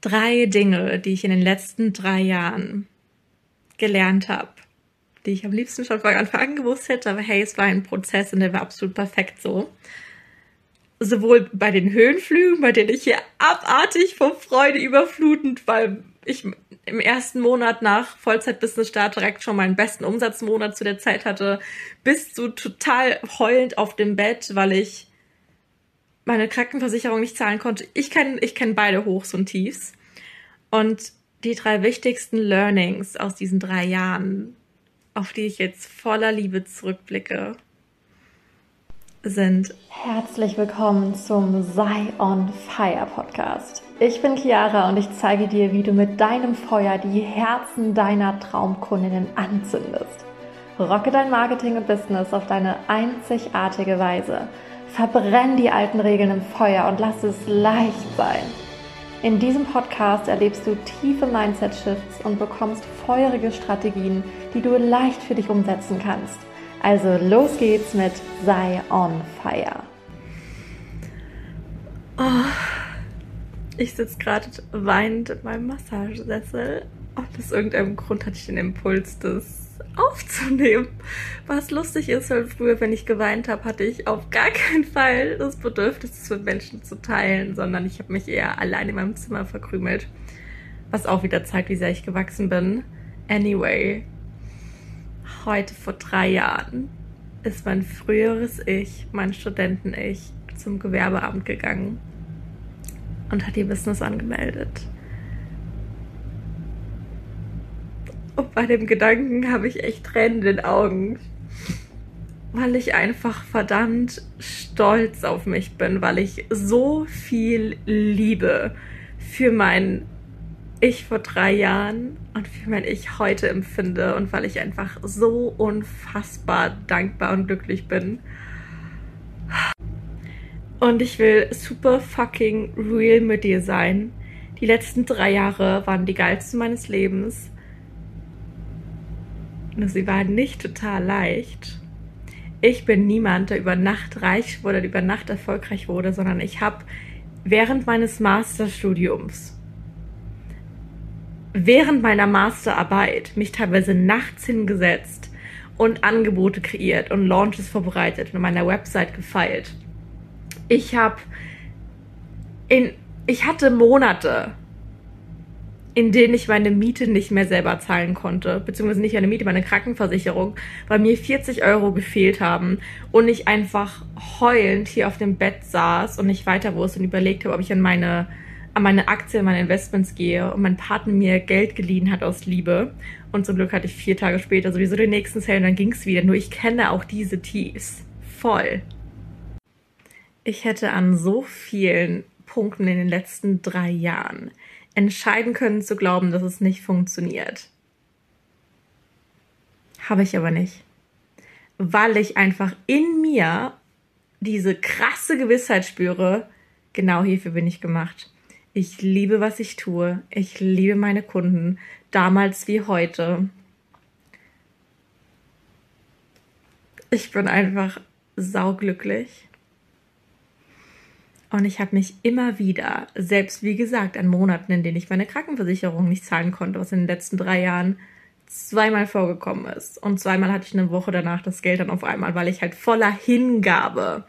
drei Dinge, die ich in den letzten drei Jahren gelernt habe, die ich am liebsten schon von Anfang an gewusst hätte, aber hey, es war ein Prozess und der war absolut perfekt so. Sowohl bei den Höhenflügen, bei denen ich hier abartig vor Freude überflutend, weil ich im ersten Monat nach Vollzeit-Business-Start direkt schon meinen besten Umsatzmonat zu der Zeit hatte, bis zu total heulend auf dem Bett, weil ich meine Krankenversicherung nicht zahlen konnte. Ich kenne ich kenn beide Hochs und Tiefs. Und die drei wichtigsten Learnings aus diesen drei Jahren, auf die ich jetzt voller Liebe zurückblicke, sind. Herzlich willkommen zum Sei on Fire Podcast. Ich bin Chiara und ich zeige dir, wie du mit deinem Feuer die Herzen deiner Traumkundinnen anzündest. Rocke dein Marketing und Business auf deine einzigartige Weise Verbrenn die alten Regeln im Feuer und lass es leicht sein. In diesem Podcast erlebst du tiefe Mindset-Shifts und bekommst feurige Strategien, die du leicht für dich umsetzen kannst. Also los geht's mit Sei on Fire. Oh, ich sitze gerade weinend in meinem Massagesessel. Aus irgendeinem Grund hatte ich den Impuls, das aufzunehmen. Was lustig ist, weil früher, wenn ich geweint habe, hatte ich auf gar keinen Fall das Bedürfnis, es mit Menschen zu teilen, sondern ich habe mich eher allein in meinem Zimmer verkrümelt. Was auch wieder zeigt, wie sehr ich gewachsen bin. Anyway, heute vor drei Jahren ist mein früheres Ich, mein Studenten-Ich, zum Gewerbeamt gegangen und hat ihr Business angemeldet. Und bei dem Gedanken habe ich echt Tränen in den Augen. Weil ich einfach verdammt stolz auf mich bin, weil ich so viel Liebe für mein Ich vor drei Jahren und für mein Ich heute empfinde und weil ich einfach so unfassbar dankbar und glücklich bin. Und ich will super fucking real mit dir sein. Die letzten drei Jahre waren die geilsten meines Lebens. Sie war nicht total leicht. Ich bin niemand, der über Nacht reich wurde, über Nacht erfolgreich wurde, sondern ich habe während meines Masterstudiums, während meiner Masterarbeit mich teilweise nachts hingesetzt und Angebote kreiert und Launches vorbereitet und an meiner Website gefeilt. Ich habe in ich hatte Monate, in denen ich meine Miete nicht mehr selber zahlen konnte, beziehungsweise nicht eine Miete, meine Krankenversicherung, weil mir 40 Euro gefehlt haben und ich einfach heulend hier auf dem Bett saß und nicht weiter wusste und überlegt habe, ob ich an meine, an meine Aktien, meine Investments gehe und mein Partner mir Geld geliehen hat aus Liebe. Und zum Glück hatte ich vier Tage später sowieso den nächsten Sale und dann ging es wieder. Nur ich kenne auch diese Tiefs. Voll. Ich hätte an so vielen Punkten in den letzten drei Jahren entscheiden können zu glauben, dass es nicht funktioniert. Habe ich aber nicht. Weil ich einfach in mir diese krasse Gewissheit spüre, genau hierfür bin ich gemacht. Ich liebe, was ich tue. Ich liebe meine Kunden, damals wie heute. Ich bin einfach sauglücklich. Und ich habe mich immer wieder, selbst wie gesagt, an Monaten, in denen ich meine Krankenversicherung nicht zahlen konnte, was in den letzten drei Jahren zweimal vorgekommen ist. Und zweimal hatte ich eine Woche danach das Geld dann auf einmal, weil ich halt voller Hingabe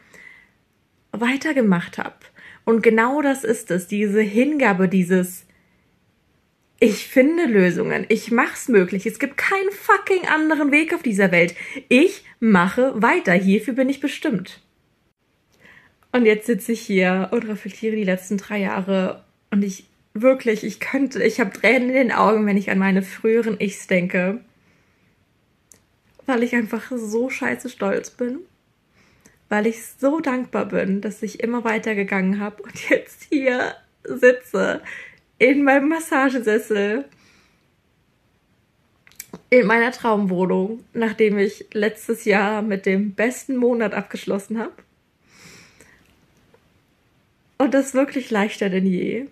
weitergemacht habe. Und genau das ist es, diese Hingabe, dieses ich finde Lösungen, ich mach's möglich. Es gibt keinen fucking anderen Weg auf dieser Welt. Ich mache weiter. Hierfür bin ich bestimmt. Und jetzt sitze ich hier und reflektiere die letzten drei Jahre. Und ich wirklich, ich könnte, ich habe Tränen in den Augen, wenn ich an meine früheren Ichs denke, weil ich einfach so scheiße stolz bin, weil ich so dankbar bin, dass ich immer weitergegangen habe und jetzt hier sitze in meinem Massagesessel. In meiner Traumwohnung, nachdem ich letztes Jahr mit dem besten Monat abgeschlossen habe und das wirklich leichter denn je.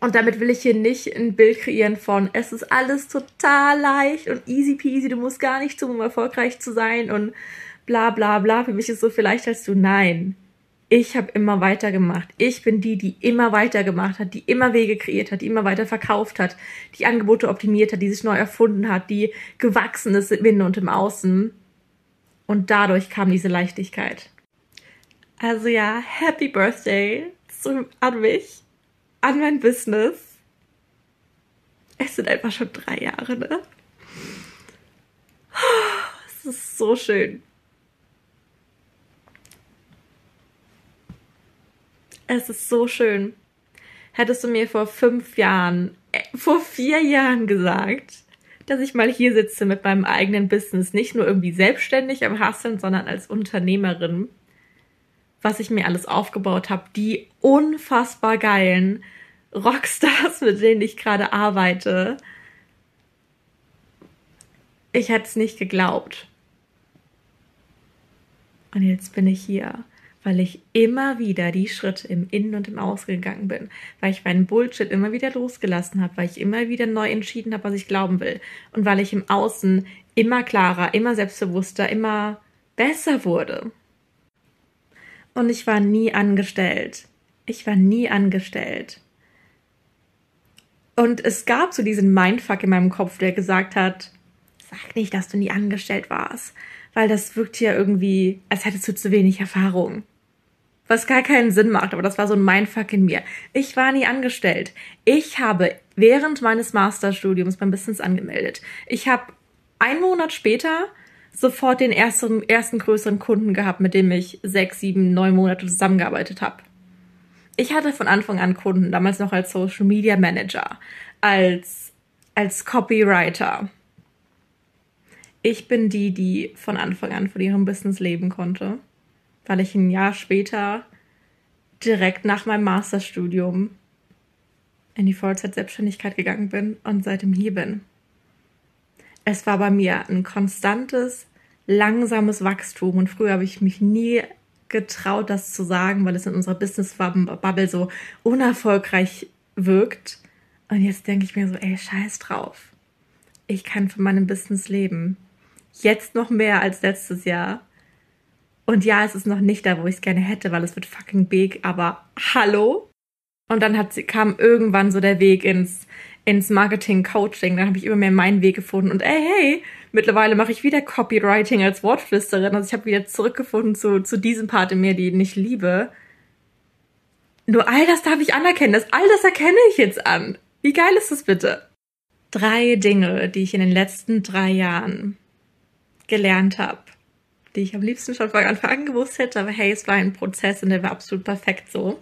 Und damit will ich hier nicht ein Bild kreieren von, es ist alles total leicht und easy peasy, du musst gar nicht tun, um erfolgreich zu sein und bla bla bla. Für mich ist so viel leichter als du. Nein. ich habe immer weitergemacht. Ich bin die, die immer weitergemacht hat, die immer Wege kreiert hat, die immer weiter verkauft hat, die Angebote optimiert hat, die sich neu erfunden hat, die gewachsen ist im Innen und im Außen. Und dadurch kam diese Leichtigkeit. Also ja, Happy Birthday zu, an mich, an mein Business. Es sind einfach schon drei Jahre, ne? Es ist so schön. Es ist so schön. Hättest du mir vor fünf Jahren, äh, vor vier Jahren gesagt, dass ich mal hier sitze mit meinem eigenen Business, nicht nur irgendwie selbstständig am Hasseln, sondern als Unternehmerin, was ich mir alles aufgebaut habe, die unfassbar geilen Rockstars, mit denen ich gerade arbeite. Ich hätte es nicht geglaubt. Und jetzt bin ich hier weil ich immer wieder die Schritte im Innen und im Außen gegangen bin, weil ich meinen Bullshit immer wieder losgelassen habe, weil ich immer wieder neu entschieden habe, was ich glauben will und weil ich im Außen immer klarer, immer selbstbewusster, immer besser wurde. Und ich war nie angestellt. Ich war nie angestellt. Und es gab so diesen Mindfuck in meinem Kopf, der gesagt hat, sag nicht, dass du nie angestellt warst, weil das wirkt ja irgendwie, als hättest du zu wenig Erfahrung was gar keinen Sinn macht, aber das war so ein Mindfuck in mir. Ich war nie angestellt. Ich habe während meines Masterstudiums beim Business angemeldet. Ich habe einen Monat später sofort den ersten, ersten größeren Kunden gehabt, mit dem ich sechs, sieben, neun Monate zusammengearbeitet habe. Ich hatte von Anfang an Kunden, damals noch als Social Media Manager, als, als Copywriter. Ich bin die, die von Anfang an von ihrem Business leben konnte weil ich ein Jahr später direkt nach meinem Masterstudium in die Vollzeit-Selbstständigkeit gegangen bin und seitdem hier bin. Es war bei mir ein konstantes, langsames Wachstum und früher habe ich mich nie getraut, das zu sagen, weil es in unserer Business-Bubble so unerfolgreich wirkt. Und jetzt denke ich mir so, ey, scheiß drauf. Ich kann von meinem Business leben. Jetzt noch mehr als letztes Jahr. Und ja, es ist noch nicht da, wo ich es gerne hätte, weil es wird fucking big, aber hallo? Und dann hat kam irgendwann so der Weg ins, ins Marketing-Coaching. Dann habe ich immer mehr meinen Weg gefunden. Und ey, hey, mittlerweile mache ich wieder Copywriting als Wortflüsterin. Also ich habe wieder zurückgefunden zu, zu diesem Part in mir, den ich liebe. Nur all das darf ich anerkennen. Das, all das erkenne ich jetzt an. Wie geil ist das bitte? Drei Dinge, die ich in den letzten drei Jahren gelernt habe die ich am liebsten schon von Anfang an gewusst hätte. Aber hey, es war ein Prozess und der war absolut perfekt so.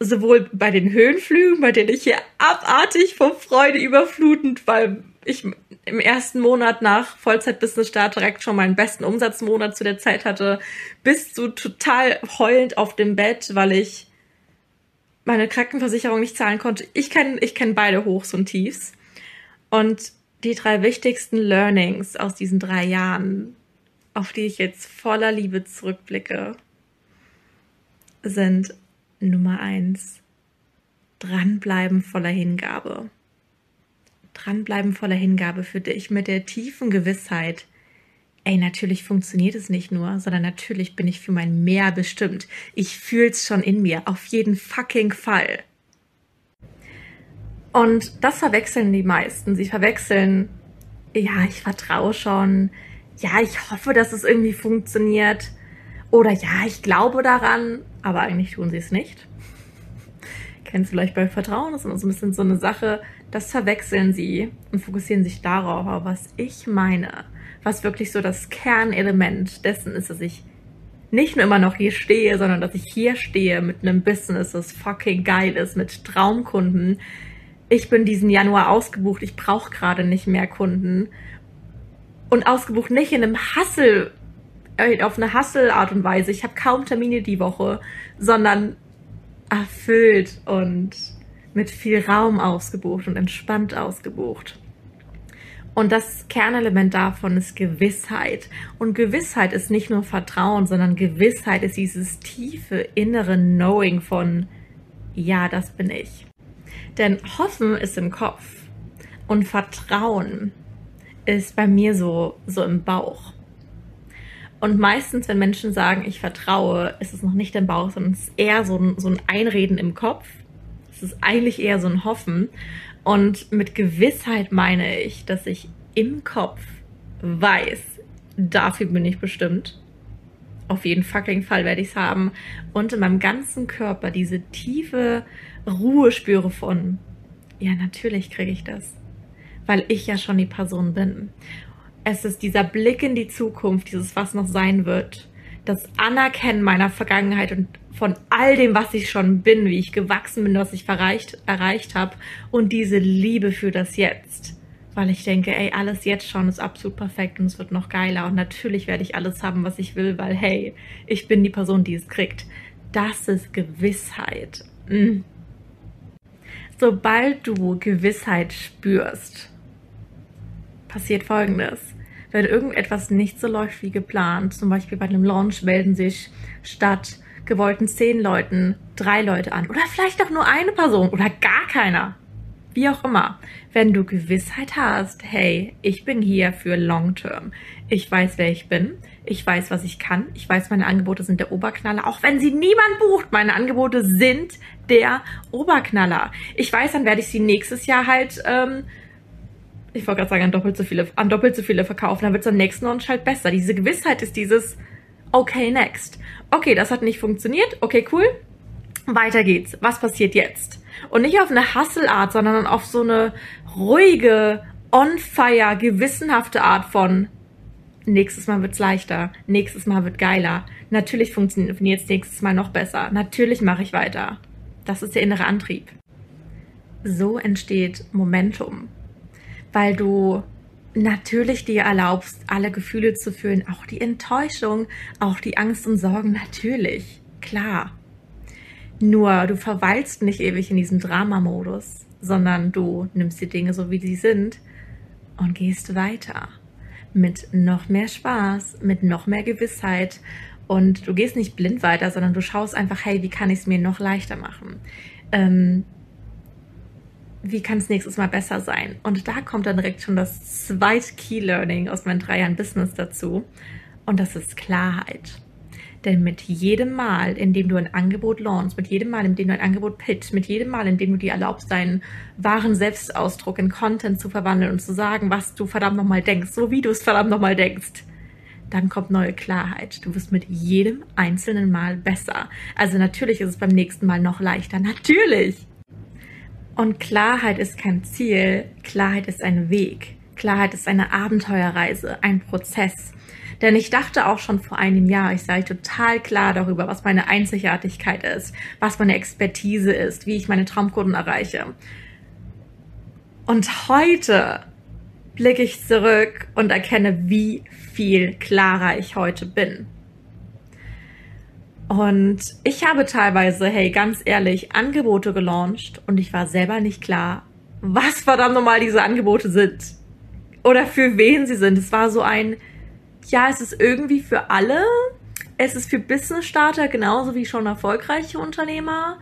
Sowohl bei den Höhenflügen, bei denen ich hier abartig vor Freude überflutend, weil ich im ersten Monat nach Vollzeit-Business-Start direkt schon meinen besten Umsatzmonat zu der Zeit hatte, bis zu total heulend auf dem Bett, weil ich meine Krankenversicherung nicht zahlen konnte. Ich kenne ich kenn beide Hochs und Tiefs. Und die drei wichtigsten Learnings aus diesen drei Jahren auf die ich jetzt voller Liebe zurückblicke, sind Nummer eins, dranbleiben voller Hingabe. Dranbleiben voller Hingabe für dich mit der tiefen Gewissheit, ey, natürlich funktioniert es nicht nur, sondern natürlich bin ich für mein Mehr bestimmt. Ich fühl's schon in mir, auf jeden fucking Fall. Und das verwechseln die meisten. Sie verwechseln, ja, ich vertraue schon, ja, ich hoffe, dass es irgendwie funktioniert. Oder ja, ich glaube daran, aber eigentlich tun sie es nicht. Kennst du vielleicht bei Vertrauen? Das ist immer so ein bisschen so eine Sache, das verwechseln sie und fokussieren sich darauf. Aber was ich meine, was wirklich so das Kernelement dessen ist, dass ich nicht nur immer noch hier stehe, sondern dass ich hier stehe mit einem Business, das fucking geil ist, mit Traumkunden. Ich bin diesen Januar ausgebucht, ich brauche gerade nicht mehr Kunden und ausgebucht nicht in einem Hassel, auf eine Hassel-Art und Weise. Ich habe kaum Termine die Woche, sondern erfüllt und mit viel Raum ausgebucht und entspannt ausgebucht. Und das Kernelement davon ist Gewissheit. Und Gewissheit ist nicht nur Vertrauen, sondern Gewissheit ist dieses tiefe innere Knowing von, ja, das bin ich. Denn Hoffen ist im Kopf und Vertrauen ist bei mir so, so im Bauch. Und meistens, wenn Menschen sagen, ich vertraue, ist es noch nicht im Bauch, sondern es ist eher so ein, so ein Einreden im Kopf. Es ist eigentlich eher so ein Hoffen. Und mit Gewissheit meine ich, dass ich im Kopf weiß, dafür bin ich bestimmt. Auf jeden fucking Fall werde ich es haben. Und in meinem ganzen Körper diese tiefe Ruhe spüre von, ja, natürlich kriege ich das. Weil ich ja schon die Person bin. Es ist dieser Blick in die Zukunft, dieses, was noch sein wird. Das Anerkennen meiner Vergangenheit und von all dem, was ich schon bin, wie ich gewachsen bin, was ich erreicht, erreicht habe. Und diese Liebe für das Jetzt weil ich denke, ey, alles jetzt schon ist absolut perfekt und es wird noch geiler und natürlich werde ich alles haben, was ich will, weil hey, ich bin die Person, die es kriegt. Das ist Gewissheit. Mhm. Sobald du Gewissheit spürst, passiert Folgendes. Wenn irgendetwas nicht so läuft wie geplant, zum Beispiel bei einem Launch melden sich statt gewollten zehn Leuten drei Leute an oder vielleicht auch nur eine Person oder gar keiner wie auch immer, wenn du Gewissheit hast, hey, ich bin hier für Long Term. Ich weiß, wer ich bin. Ich weiß, was ich kann. Ich weiß, meine Angebote sind der Oberknaller. Auch wenn sie niemand bucht, meine Angebote sind der Oberknaller. Ich weiß, dann werde ich sie nächstes Jahr halt, ähm, ich wollte gerade sagen, an doppelt so viele, an doppelt so viele verkaufen. Dann wird es am nächsten Launch halt besser. Diese Gewissheit ist dieses, okay, next. Okay, das hat nicht funktioniert. Okay, cool. Weiter geht's. Was passiert jetzt? Und nicht auf eine Hustle-Art, sondern auf so eine ruhige, on-fire, gewissenhafte Art von nächstes Mal wird's leichter, nächstes Mal wird geiler, natürlich funktioniert es nächstes Mal noch besser, natürlich mache ich weiter. Das ist der innere Antrieb. So entsteht Momentum, weil du natürlich dir erlaubst, alle Gefühle zu fühlen, auch die Enttäuschung, auch die Angst und Sorgen, natürlich, klar. Nur du verweilst nicht ewig in diesem Dramamodus, sondern du nimmst die Dinge so, wie sie sind und gehst weiter. Mit noch mehr Spaß, mit noch mehr Gewissheit. Und du gehst nicht blind weiter, sondern du schaust einfach, hey, wie kann ich es mir noch leichter machen? Ähm, wie kann es nächstes Mal besser sein? Und da kommt dann direkt schon das zweite Key Learning aus meinen drei Jahren Business dazu. Und das ist Klarheit. Denn mit jedem Mal, in dem du ein Angebot launchst, mit jedem Mal, in dem du ein Angebot pitcht, mit jedem Mal, in dem du dir erlaubst, deinen wahren Selbstausdruck in Content zu verwandeln und zu sagen, was du verdammt nochmal denkst, so wie du es verdammt nochmal denkst, dann kommt neue Klarheit. Du wirst mit jedem einzelnen Mal besser. Also natürlich ist es beim nächsten Mal noch leichter. Natürlich! Und Klarheit ist kein Ziel, Klarheit ist ein Weg. Klarheit ist eine Abenteuerreise, ein Prozess. Denn ich dachte auch schon vor einem Jahr, ich sei total klar darüber, was meine Einzigartigkeit ist, was meine Expertise ist, wie ich meine Traumkunden erreiche. Und heute blicke ich zurück und erkenne, wie viel klarer ich heute bin. Und ich habe teilweise, hey, ganz ehrlich, Angebote gelauncht und ich war selber nicht klar, was verdammt nochmal diese Angebote sind. Oder für wen sie sind. Es war so ein, ja, es ist irgendwie für alle. Es ist für Business-Starter genauso wie schon erfolgreiche Unternehmer.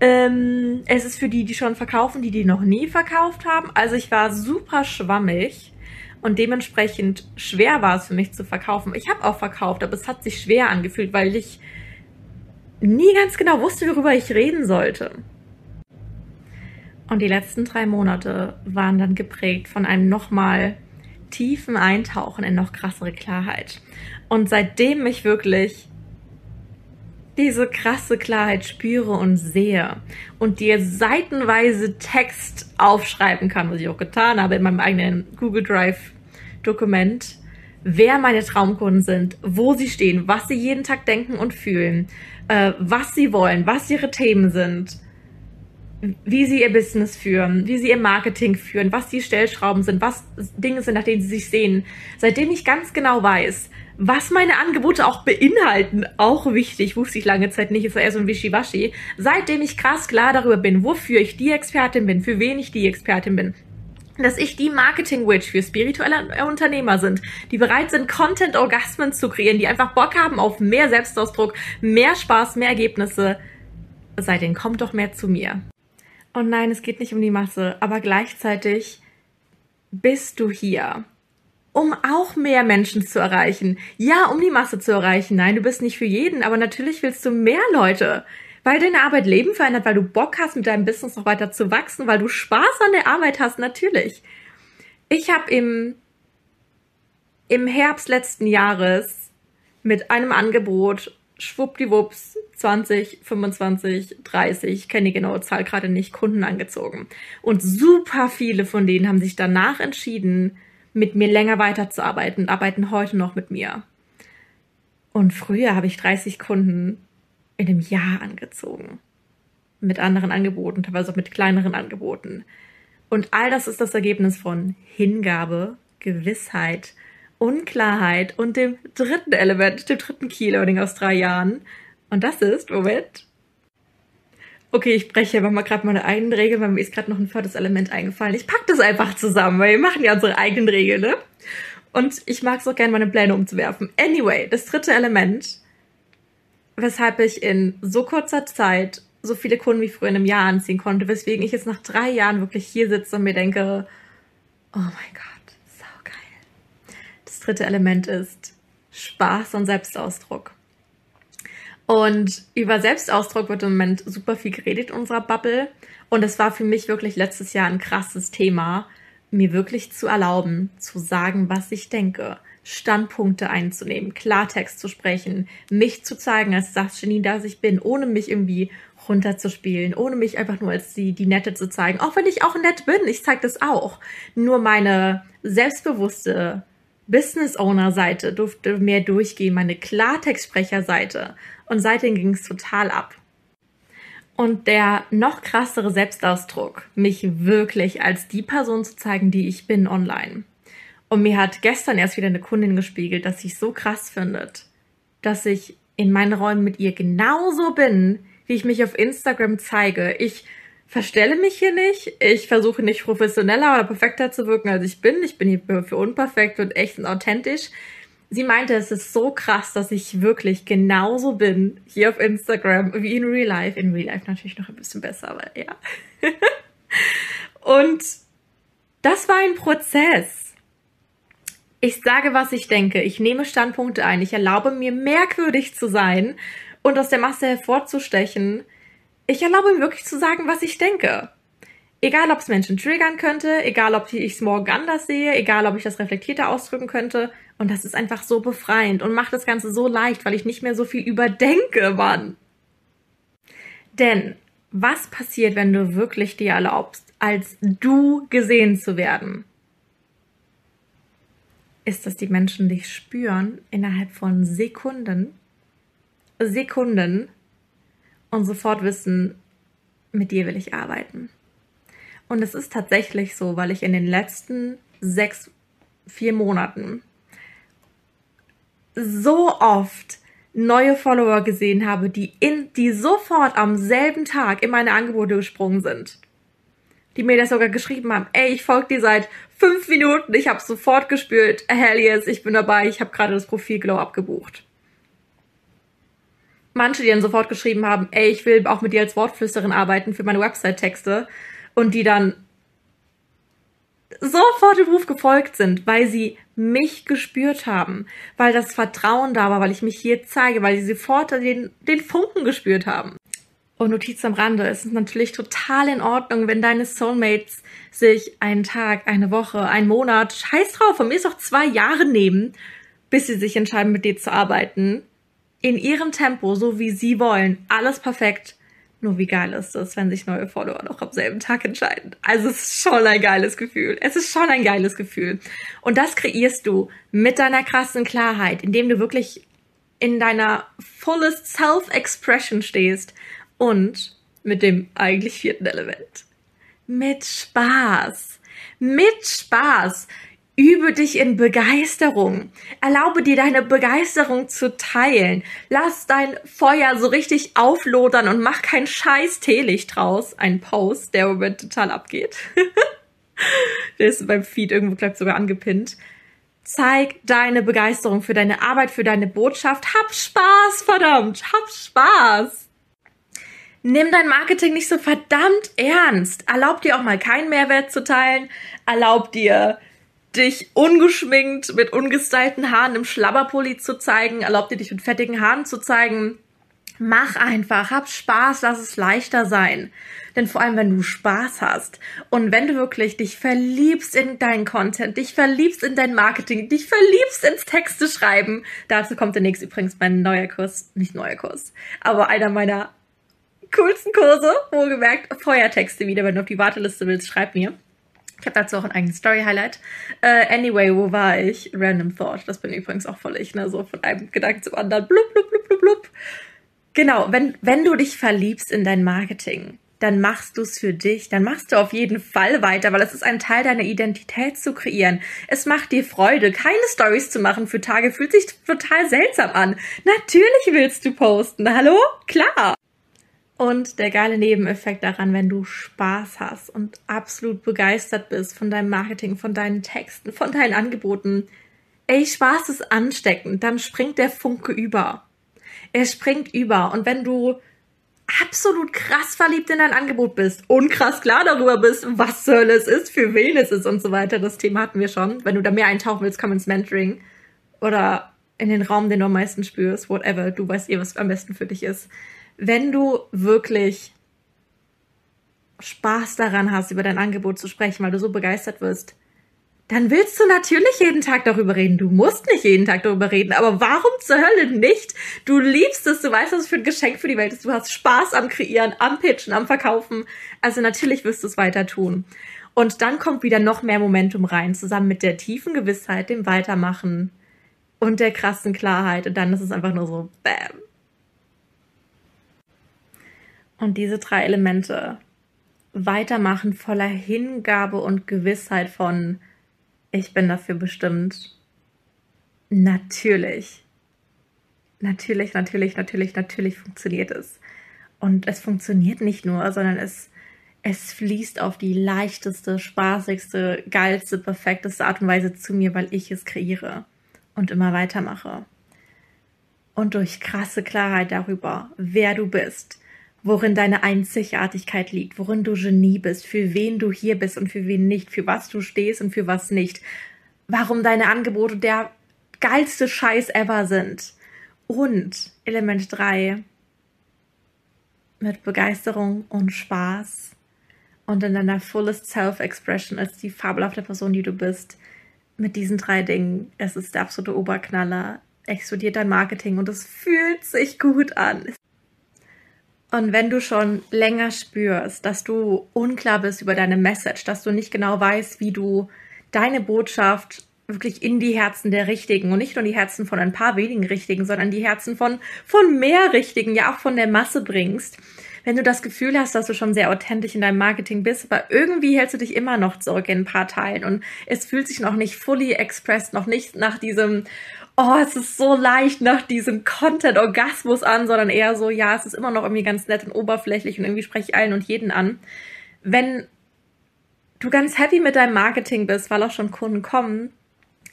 Ähm, es ist für die, die schon verkaufen, die die noch nie verkauft haben. Also ich war super schwammig und dementsprechend schwer war es für mich zu verkaufen. Ich habe auch verkauft, aber es hat sich schwer angefühlt, weil ich nie ganz genau wusste, worüber ich reden sollte. Und die letzten drei Monate waren dann geprägt von einem nochmal tiefen Eintauchen in noch krassere Klarheit. Und seitdem ich wirklich diese krasse Klarheit spüre und sehe und dir seitenweise Text aufschreiben kann, was ich auch getan habe in meinem eigenen Google Drive Dokument, wer meine Traumkunden sind, wo sie stehen, was sie jeden Tag denken und fühlen, äh, was sie wollen, was ihre Themen sind, wie sie ihr Business führen, wie sie ihr Marketing führen, was die Stellschrauben sind, was Dinge sind, nach denen sie sich sehen. Seitdem ich ganz genau weiß, was meine Angebote auch beinhalten, auch wichtig, wusste ich lange Zeit nicht, ist eher so ein Wischiwaschi. Seitdem ich krass klar darüber bin, wofür ich die Expertin bin, für wen ich die Expertin bin, dass ich die Marketing-Witch für spirituelle Unternehmer sind, die bereit sind, Content-Orgasmen zu kreieren, die einfach Bock haben auf mehr Selbstausdruck, mehr Spaß, mehr Ergebnisse. Seitdem kommt doch mehr zu mir. Und nein, es geht nicht um die Masse, aber gleichzeitig bist du hier, um auch mehr Menschen zu erreichen. Ja, um die Masse zu erreichen. Nein, du bist nicht für jeden, aber natürlich willst du mehr Leute. Weil deine Arbeit Leben verändert, weil du Bock hast, mit deinem Business noch weiter zu wachsen, weil du Spaß an der Arbeit hast, natürlich. Ich habe im, im Herbst letzten Jahres mit einem Angebot schwuppdiwupps 20, 25, 30, ich kenne die genaue Zahl gerade nicht, Kunden angezogen. Und super viele von denen haben sich danach entschieden, mit mir länger weiterzuarbeiten arbeiten heute noch mit mir. Und früher habe ich 30 Kunden in einem Jahr angezogen. Mit anderen Angeboten, teilweise auch mit kleineren Angeboten. Und all das ist das Ergebnis von Hingabe, Gewissheit, Unklarheit und dem dritten Element, dem dritten Key-Learning aus drei Jahren. Und das ist, Moment. Okay, ich breche aber mal gerade meine eigenen Regeln, weil mir ist gerade noch ein viertes Element eingefallen. Ich pack das einfach zusammen, weil wir machen ja unsere eigenen Regeln, ne? Und ich mag so gerne meine Pläne umzuwerfen. Anyway, das dritte Element, weshalb ich in so kurzer Zeit so viele Kunden wie früher in einem Jahr anziehen konnte, weswegen ich jetzt nach drei Jahren wirklich hier sitze und mir denke, oh mein Gott, so geil. Das dritte Element ist Spaß und Selbstausdruck. Und über Selbstausdruck wird im Moment super viel geredet in unserer Bubble. Und es war für mich wirklich letztes Jahr ein krasses Thema, mir wirklich zu erlauben, zu sagen, was ich denke, Standpunkte einzunehmen, Klartext zu sprechen, mich zu zeigen als das Genie, das ich bin, ohne mich irgendwie runterzuspielen, ohne mich einfach nur als die, die Nette zu zeigen. Auch wenn ich auch nett bin, ich zeige das auch. Nur meine selbstbewusste Business-Owner-Seite durfte mehr durchgehen, meine Klartextsprecher-Seite. Und seitdem ging es total ab. Und der noch krassere Selbstausdruck, mich wirklich als die Person zu zeigen, die ich bin online. Und mir hat gestern erst wieder eine Kundin gespiegelt, dass sie es so krass findet, dass ich in meinen Räumen mit ihr genauso bin, wie ich mich auf Instagram zeige. Ich verstelle mich hier nicht. Ich versuche nicht professioneller oder perfekter zu wirken, als ich bin. Ich bin hier für unperfekt und echt und authentisch sie meinte, es ist so krass, dass ich wirklich genauso bin hier auf Instagram wie in Real Life. In Real Life natürlich noch ein bisschen besser, aber ja. Und das war ein Prozess. Ich sage, was ich denke. Ich nehme Standpunkte ein. Ich erlaube mir, merkwürdig zu sein und aus der Masse hervorzustechen. Ich erlaube mir wirklich zu sagen, was ich denke. Egal, ob es Menschen triggern könnte, egal, ob ich es morgen anders sehe, egal, ob ich das reflektierter ausdrücken könnte. Und das ist einfach so befreiend und macht das Ganze so leicht, weil ich nicht mehr so viel überdenke, Mann. Denn was passiert, wenn du wirklich dir erlaubst, als du gesehen zu werden? Ist, dass die Menschen dich spüren innerhalb von Sekunden, Sekunden und sofort wissen, mit dir will ich arbeiten. Und es ist tatsächlich so, weil ich in den letzten sechs, vier Monaten so oft neue Follower gesehen habe, die in, die sofort am selben Tag in meine Angebote gesprungen sind. Die mir das sogar geschrieben haben, ey, ich folge dir seit fünf Minuten, ich habe sofort gespürt, hell yes, ich bin dabei, ich habe gerade das Profil Glow abgebucht. Manche, die dann sofort geschrieben haben, ey, ich will auch mit dir als Wortflüsterin arbeiten für meine Website-Texte und die dann sofort dem Ruf gefolgt sind, weil sie mich gespürt haben, weil das Vertrauen da war, weil ich mich hier zeige, weil sie sofort den, den Funken gespürt haben. Und Notiz am Rande, es ist natürlich total in Ordnung, wenn deine Soulmates sich einen Tag, eine Woche, einen Monat, scheiß drauf, von mir ist auch zwei Jahre nehmen, bis sie sich entscheiden, mit dir zu arbeiten. In ihrem Tempo, so wie sie wollen. Alles perfekt. Nur wie geil ist es, wenn sich neue Follower noch am selben Tag entscheiden. Also es ist schon ein geiles Gefühl. Es ist schon ein geiles Gefühl. Und das kreierst du mit deiner krassen Klarheit, indem du wirklich in deiner fullest Self-Expression stehst und mit dem eigentlich vierten Element. Mit Spaß. Mit Spaß. Übe dich in Begeisterung. Erlaube dir deine Begeisterung zu teilen. Lass dein Feuer so richtig auflodern und mach kein scheiß Teelicht draus. Ein Post, der im Moment total abgeht. der ist beim Feed irgendwo, glaube sogar angepinnt. Zeig deine Begeisterung für deine Arbeit, für deine Botschaft. Hab Spaß, verdammt. Hab Spaß. Nimm dein Marketing nicht so verdammt ernst. Erlaub dir auch mal keinen Mehrwert zu teilen. Erlaub dir dich ungeschminkt mit ungestylten Haaren im Schlabberpulli zu zeigen, erlaub dir dich mit fettigen Haaren zu zeigen. Mach einfach, hab Spaß, lass es leichter sein. Denn vor allem, wenn du Spaß hast und wenn du wirklich dich verliebst in deinen Content, dich verliebst in dein Marketing, dich verliebst ins Texte schreiben, dazu kommt der nächste übrigens mein neuer Kurs, nicht neuer Kurs, aber einer meiner coolsten Kurse, wohlgemerkt, Feuertexte wieder, wenn du auf die Warteliste willst, schreib mir. Ich habe dazu auch ein eigenes Story-Highlight. Uh, anyway, wo war ich? Random Thought. Das bin übrigens auch voll ich, ne? So von einem Gedanken zum anderen. Blub, blub, blub, blub, blub. Genau, wenn, wenn du dich verliebst in dein Marketing, dann machst du es für dich, dann machst du auf jeden Fall weiter, weil es ist ein Teil deiner Identität zu kreieren. Es macht dir Freude. Keine Stories zu machen für Tage fühlt sich total seltsam an. Natürlich willst du posten. Hallo? Klar. Und der geile Nebeneffekt daran, wenn du Spaß hast und absolut begeistert bist von deinem Marketing, von deinen Texten, von deinen Angeboten. Ey, Spaß ist ansteckend, dann springt der Funke über. Er springt über. Und wenn du absolut krass verliebt in dein Angebot bist und krass klar darüber bist, was Hölle es ist, für wen es ist und so weiter, das Thema hatten wir schon. Wenn du da mehr eintauchen willst, komm ins Mentoring oder in den Raum, den du am meisten spürst, whatever, du weißt eh, was am besten für dich ist wenn du wirklich Spaß daran hast, über dein Angebot zu sprechen, weil du so begeistert wirst, dann willst du natürlich jeden Tag darüber reden. Du musst nicht jeden Tag darüber reden, aber warum zur Hölle nicht? Du liebst es, du weißt, was es für ein Geschenk für die Welt ist. Du hast Spaß am Kreieren, am Pitchen, am Verkaufen. Also natürlich wirst du es weiter tun. Und dann kommt wieder noch mehr Momentum rein, zusammen mit der tiefen Gewissheit, dem Weitermachen und der krassen Klarheit. Und dann ist es einfach nur so, bam. Und diese drei Elemente weitermachen voller Hingabe und Gewissheit von, ich bin dafür bestimmt. Natürlich. Natürlich, natürlich, natürlich, natürlich funktioniert es. Und es funktioniert nicht nur, sondern es, es fließt auf die leichteste, spaßigste, geilste, perfekteste Art und Weise zu mir, weil ich es kreiere und immer weitermache. Und durch krasse Klarheit darüber, wer du bist, worin deine Einzigartigkeit liegt, worin du Genie bist, für wen du hier bist und für wen nicht, für was du stehst und für was nicht, warum deine Angebote der geilste Scheiß ever sind. Und Element 3 mit Begeisterung und Spaß und in deiner fullest Self-Expression als die fabelhafte Person, die du bist. Mit diesen drei Dingen, es ist der absolute Oberknaller, explodiert dein Marketing und es fühlt sich gut an. Und wenn du schon länger spürst, dass du unklar bist über deine Message, dass du nicht genau weißt, wie du deine Botschaft wirklich in die Herzen der Richtigen und nicht nur die Herzen von ein paar wenigen Richtigen, sondern die Herzen von, von mehr Richtigen, ja auch von der Masse bringst. Wenn du das Gefühl hast, dass du schon sehr authentisch in deinem Marketing bist, aber irgendwie hältst du dich immer noch zurück in ein paar Teilen und es fühlt sich noch nicht fully expressed, noch nicht nach diesem oh, es ist so leicht nach diesem Content-Orgasmus an, sondern eher so, ja, es ist immer noch irgendwie ganz nett und oberflächlich und irgendwie spreche ich allen und jeden an. Wenn du ganz happy mit deinem Marketing bist, weil auch schon Kunden kommen,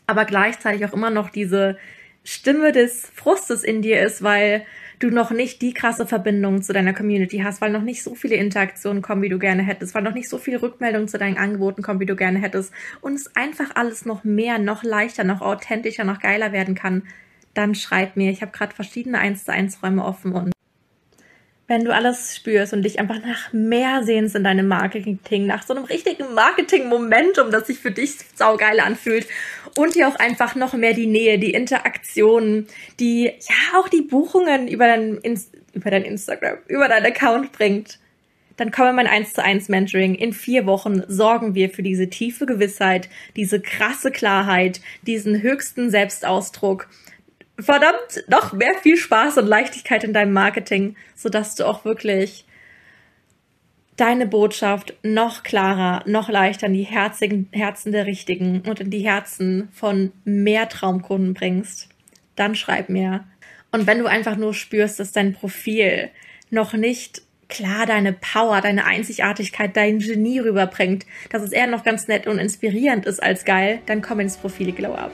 aber gleichzeitig auch immer noch diese Stimme des Frustes in dir ist, weil du noch nicht die krasse Verbindung zu deiner Community hast, weil noch nicht so viele Interaktionen kommen, wie du gerne hättest, weil noch nicht so viele Rückmeldungen zu deinen Angeboten kommen, wie du gerne hättest und es einfach alles noch mehr, noch leichter, noch authentischer, noch geiler werden kann, dann schreib mir. Ich habe gerade verschiedene 1 zu 1 Räume offen und wenn du alles spürst und dich einfach nach mehr sehnst in deinem Marketing, nach so einem richtigen Marketing-Momentum, das sich für dich saugeil anfühlt. Und dir auch einfach noch mehr die Nähe, die Interaktionen, die, ja, auch die Buchungen über dein, über dein Instagram, über dein Account bringt, dann komme mein 1 zu 1 Mentoring. In vier Wochen sorgen wir für diese tiefe Gewissheit, diese krasse Klarheit, diesen höchsten Selbstausdruck verdammt noch mehr viel Spaß und Leichtigkeit in deinem Marketing, sodass du auch wirklich deine Botschaft noch klarer, noch leichter in die Herzigen, Herzen der Richtigen und in die Herzen von mehr Traumkunden bringst, dann schreib mir. Und wenn du einfach nur spürst, dass dein Profil noch nicht klar deine Power, deine Einzigartigkeit, dein Genie rüberbringt, dass es eher noch ganz nett und inspirierend ist als geil, dann komm ins Profil Glow Up.